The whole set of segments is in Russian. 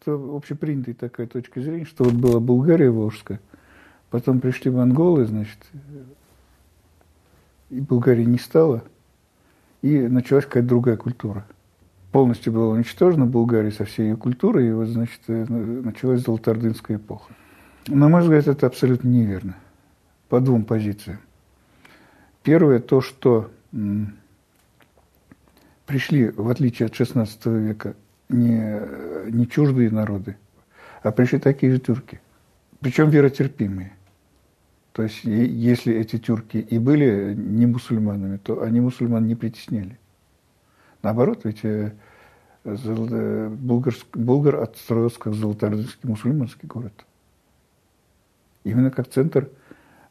это общепринятая такая точка зрения, что вот была Булгария Волжская, потом пришли монголы, значит, и Булгарии не стало, и началась какая-то другая культура. Полностью была уничтожена Булгария со всей ее культурой, и вот, значит, э, началась Золотоордынская эпоха. На мой взгляд, это абсолютно неверно. По двум позициям. Первое, то, что пришли, в отличие от XVI века, не, не чуждые народы, а пришли такие же тюрки. Причем веротерпимые. То есть, если эти тюрки и были не мусульманами, то они мусульман не притесняли. Наоборот, ведь э, э, Булгар, Булгар отстроился как золотоордынский мусульманский город. Именно как центр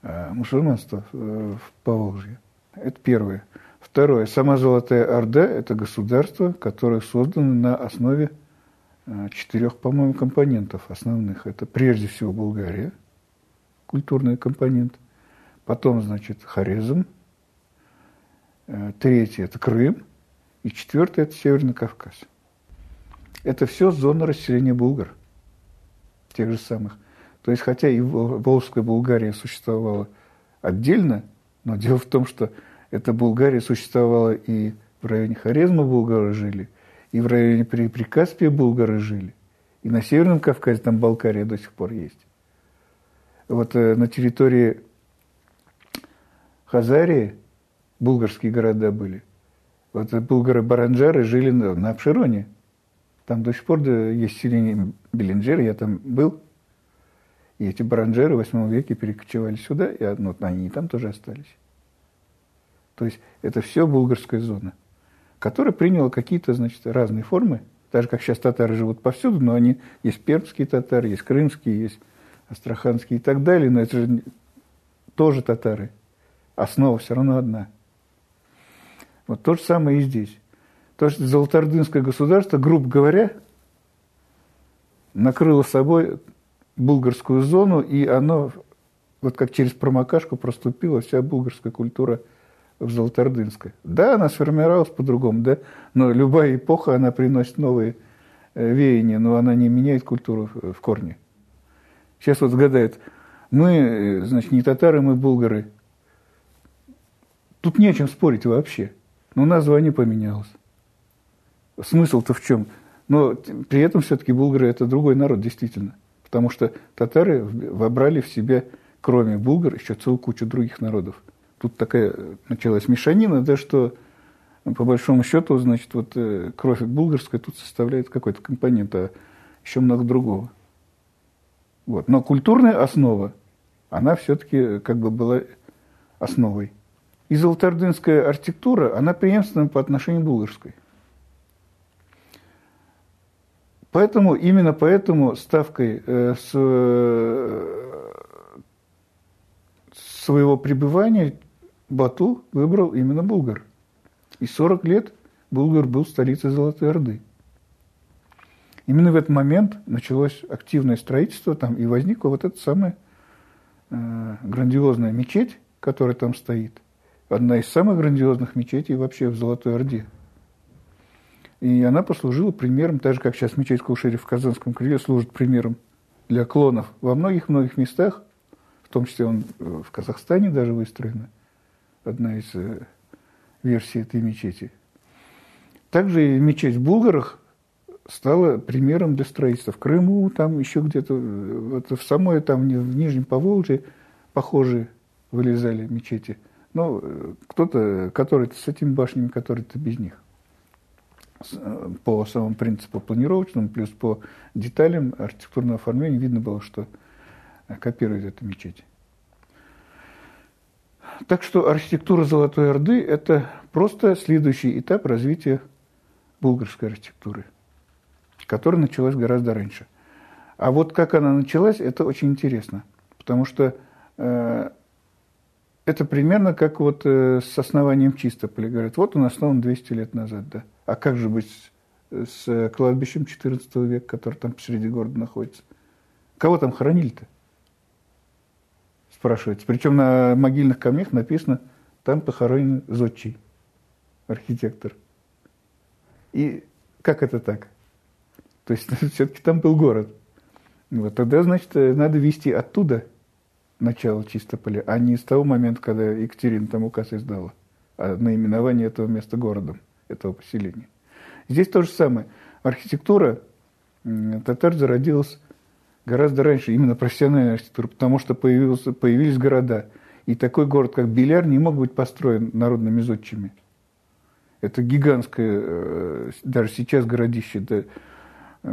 э, мусульманства в Поволжье. Это первое. Второе. Сама Золотая Орда – это государство, которое создано на основе четырех, по-моему, компонентов основных. Это прежде всего Болгария – культурный компонент. Потом, значит, Хорезм. Э, третий – это Крым. И четвертый – это Северный Кавказ. Это все зона расселения булгар, тех же самых. То есть, хотя и Волжская Булгария существовала отдельно, но дело в том, что эта Булгария существовала и в районе Хорезма булгары жили, и в районе Прикаспия булгары жили, и на Северном Кавказе там Балкария до сих пор есть вот э, на территории Хазарии булгарские города были. Вот булгары-баранжары жили на, на Обшироне. Там до сих пор есть селение Белинджер, я там был. И эти баранжеры в 8 веке перекочевали сюда, и ну, они там тоже остались. То есть это все булгарская зона, которая приняла какие-то, значит, разные формы. Так же, как сейчас татары живут повсюду, но они есть пермские татары, есть крымские, есть астраханские и так далее, но это же тоже татары. Основа все равно одна. Вот то же самое и здесь. То, что Золотоордынское государство, грубо говоря, накрыло собой булгарскую зону, и оно, вот как через промокашку проступила вся булгарская культура в Золотоордынской. Да, она сформировалась по-другому, да, но любая эпоха, она приносит новые э, веяния, но она не меняет культуру в корне. Сейчас вот гадают, мы, значит, не татары, мы булгары. Тут не о чем спорить вообще. Но назва не поменялась. Смысл-то в чем? Но при этом все-таки булгары – это другой народ, действительно. Потому что татары вобрали в себя, кроме булгар, еще целую кучу других народов. Тут такая началась мешанина, да, что по большому счету, значит, вот э, кровь булгарская тут составляет какой-то компонент, а еще много другого. Вот. Но культурная основа, она все-таки как бы была основой. И золотоордынская архитектура, она преемственна по отношению к булгарской. Поэтому, именно поэтому ставкой э, с, э, своего пребывания Бату выбрал именно Булгар. И 40 лет Булгар был столицей Золотой Орды. Именно в этот момент началось активное строительство там, и возникла вот эта самая э, грандиозная мечеть, которая там стоит. Одна из самых грандиозных мечетей вообще в Золотой Орде. И она послужила примером, так же, как сейчас мечеть Кушери в Казанском крыле служит примером для клонов во многих-многих местах, в том числе он э, в Казахстане даже выстроена, одна из э, версий этой мечети. Также мечеть в Булгарах стала примером для строительства. В Крыму, там еще где-то, вот в самой, там в Нижнем Поволжье похожие вылезали мечети. Но э, кто-то, который с этими башнями, который-то без них. Э, по самому принципу планировочному, плюс по деталям архитектурного оформления видно было, что копирует эту мечеть. Так что архитектура Золотой Орды – это просто следующий этап развития булгарской архитектуры – которая началась гораздо раньше. А вот как она началась, это очень интересно, потому что э, это примерно как вот э, с основанием Чистополя. Говорят, вот он основан 200 лет назад, да. А как же быть с, с кладбищем XIV века, который там посреди города находится? Кого там хоронили-то? Спрашивается. Причем на могильных камнях написано, там похоронен зодчий, архитектор. И как это так? То есть все-таки там был город. Вот, тогда, значит, надо вести оттуда начало Чистополя, а не с того момента, когда Екатерина там указ издала, а наименование этого места городом, этого поселения. Здесь то же самое. Архитектура татар зародилась гораздо раньше, именно профессиональная архитектура, потому что появился, появились города. И такой город, как Беляр, не мог быть построен народными зодчими. Это гигантское, э, даже сейчас городище, да,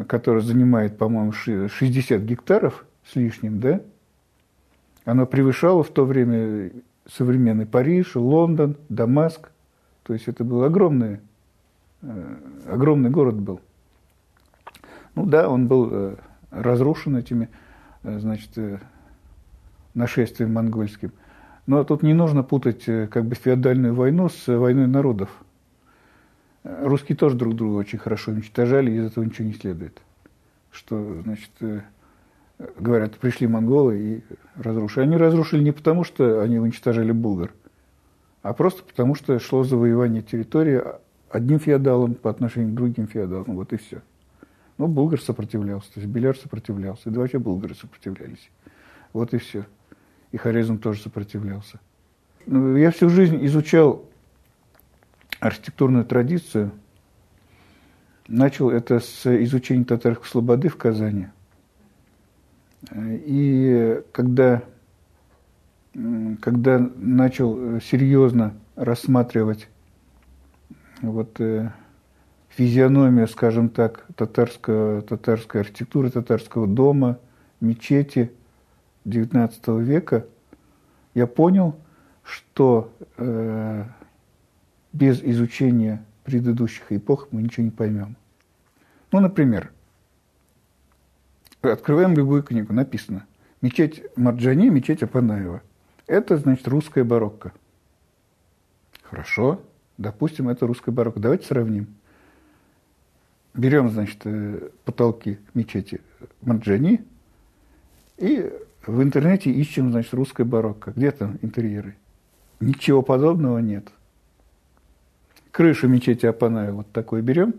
которое занимает, по-моему, 60 гектаров с лишним, да, оно превышало в то время современный Париж, Лондон, Дамаск. То есть это был огромный, э, огромный город был. Ну да, он был э, разрушен этими, значит, нашествием монгольским. Но тут не нужно путать как бы феодальную войну с войной народов. Русские тоже друг друга очень хорошо уничтожали, из этого ничего не следует. Что, значит, э, говорят, пришли монголы и разрушили. Они разрушили не потому, что они уничтожали булгар, а просто потому, что шло завоевание территории одним феодалом по отношению к другим феодалам. Вот и все. Ну, булгар сопротивлялся, то есть Беляр сопротивлялся, да вообще булгары сопротивлялись. Вот и все. И Хорезм тоже сопротивлялся. Ну, я всю жизнь изучал архитектурную традицию. Начал это с изучения татарской слободы в Казани. И когда, когда начал серьезно рассматривать вот, физиономию, скажем так, татарского, татарской архитектуры, татарского дома, мечети XIX века, я понял, что э, без изучения предыдущих эпох мы ничего не поймем. Ну, например, открываем любую книгу, написано «Мечеть Марджани, мечеть Апанаева». Это, значит, русская барокко. Хорошо, допустим, это русская барокко. Давайте сравним. Берем, значит, э, потолки мечети Марджани и в интернете ищем, значит, русская барокко. Где там интерьеры? Ничего подобного нет крышу мечети Апаная вот такой берем,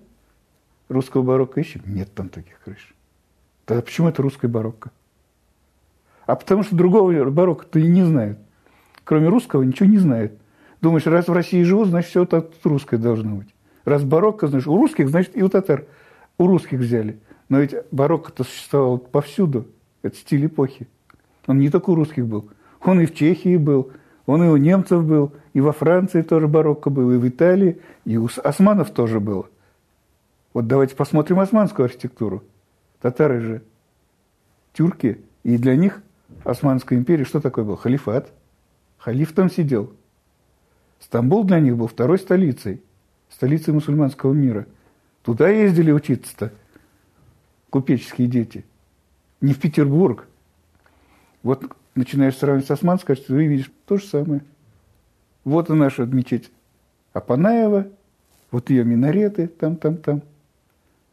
русского барокко ищем, нет там таких крыш. Тогда почему это русская барокко? А потому что другого барокко ты не знает. Кроме русского ничего не знает. Думаешь, раз в России живут, значит, все тут русское должно быть. Раз барокко, значит, у русских, значит, и у татар. У русских взяли. Но ведь барокко-то существовал повсюду. Это стиль эпохи. Он не только у русских был. Он и в Чехии был, он и у немцев был, и во Франции тоже барокко был, и в Италии, и у османов тоже было. Вот давайте посмотрим османскую архитектуру. Татары же тюрки, и для них Османская империя что такое был? Халифат. Халиф там сидел. Стамбул для них был второй столицей, столицей мусульманского мира. Туда ездили учиться-то купеческие дети. Не в Петербург. Вот начинаешь сравнивать с османской, ты видишь то же самое. Вот и наша мечеть Апанаева, вот ее минареты там, там, там.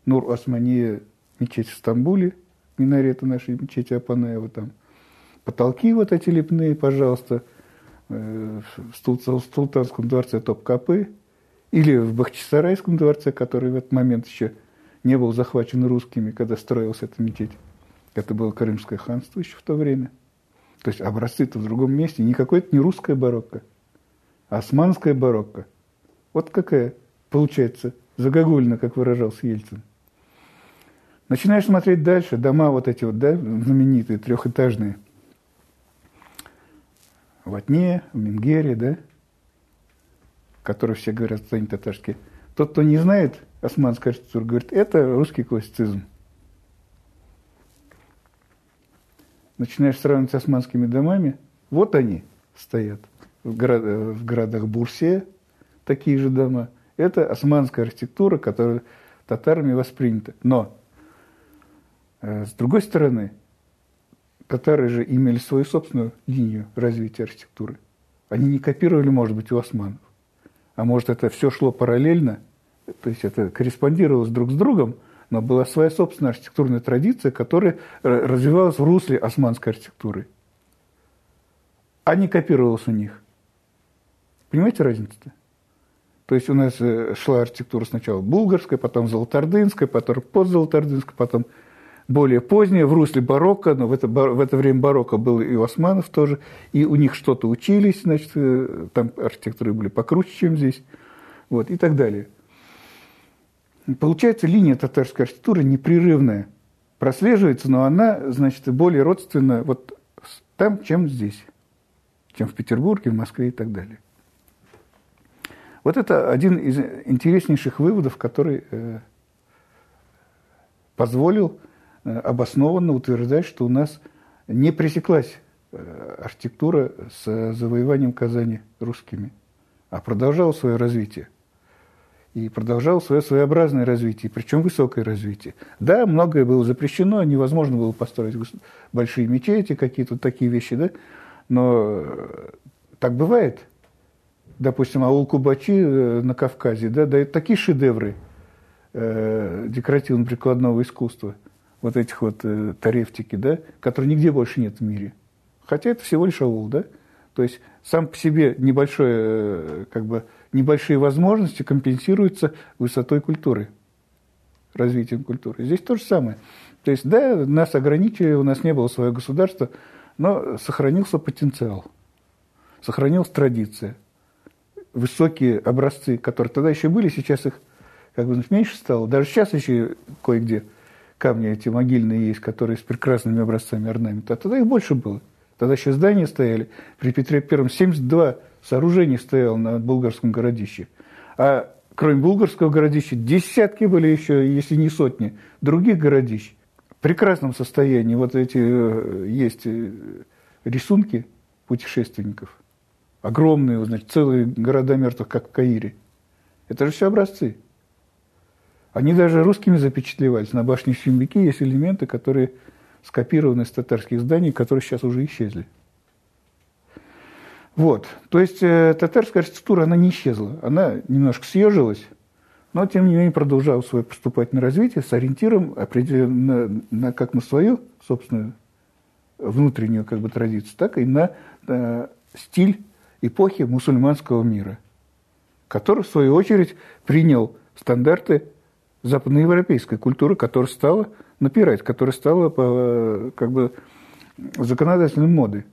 Нур Османия, мечеть в Стамбуле, минареты нашей мечети Апанаева там. Потолки вот эти лепные, пожалуйста, э, в Султанском дворце Топкапы или в Бахчисарайском дворце, который в этот момент еще не был захвачен русскими, когда строилась эта мечеть. Это было Крымское ханство еще в то время – то есть образцы-то в другом месте. Никакой это не русская барокко, а османская барокко. Вот какая получается загогульно, как выражался Ельцин. Начинаешь смотреть дальше, дома вот эти вот, да, знаменитые, трехэтажные. В Атне, в Мингере, да, которые все говорят, станет татарские. Тот, кто не знает османскую архитектуру, говорит, это русский классицизм. начинаешь сравнивать с османскими домами, вот они стоят в, город, в городах Бурсе, такие же дома. Это османская архитектура, которая татарами воспринята. Но, э, с другой стороны, татары же имели свою собственную линию развития архитектуры. Они не копировали, может быть, у османов. А может, это все шло параллельно, то есть это корреспондировалось друг с другом, но была своя собственная архитектурная традиция, которая развивалась в русле османской архитектуры, а не копировалась у них. Понимаете разницу-то? То есть у нас э, шла архитектура сначала булгарская, потом золотардынская, потом подзолотардынская, потом более поздняя, в русле барокко, но в это, в это время барокко был и османов тоже, и у них что-то учились, значит, э, там архитекторы были покруче, чем здесь, вот, и так далее. Получается, линия татарской архитектуры непрерывная, прослеживается, но она, значит, более родственна вот там, чем здесь, чем в Петербурге, в Москве и так далее. Вот это один из интереснейших выводов, который э, позволил обоснованно утверждать, что у нас не пресеклась э, архитектура с завоеванием Казани русскими, а продолжала свое развитие. И продолжала свое своеобразное развитие, причем высокое развитие. Да, многое было запрещено, невозможно было построить большие мечети, какие-то такие вещи, да, но так бывает – допустим, аул Кубачи э, на Кавказе, да, дают такие шедевры э, декоративно-прикладного искусства, вот этих вот э, тарефтики, да, которые нигде больше нет в мире. Хотя это всего лишь аул, да. То есть сам по себе небольшое, э, как бы, небольшие возможности компенсируются высотой культуры, развитием культуры. Здесь то же самое. То есть, да, нас ограничили, у нас не было своего государства, но сохранился потенциал, сохранилась традиция высокие образцы, которые тогда еще были, сейчас их как бы меньше стало. Даже сейчас еще кое-где камни эти могильные есть, которые с прекрасными образцами орнамента. А тогда их больше было. Тогда еще здания стояли. При Петре Первом 72 сооружений стояло на булгарском городище. А кроме булгарского городища, десятки были еще, если не сотни, других городищ. В прекрасном состоянии. Вот эти э, есть э, рисунки путешественников – огромные, значит, целые города мертвых, как в Каире. Это же все образцы. Они даже русскими запечатлевались. На башне Щемляки есть элементы, которые скопированы из татарских зданий, которые сейчас уже исчезли. Вот. То есть э, татарская архитектура, она не исчезла. Она немножко съежилась, но тем не менее продолжала свое поступательное развитие с ориентиром на, на как на свою собственную внутреннюю как бы, традицию, так и на э, стиль эпохи мусульманского мира, который, в свою очередь, принял стандарты западноевропейской культуры, которая стала напирать, которая стала как бы законодательной модой.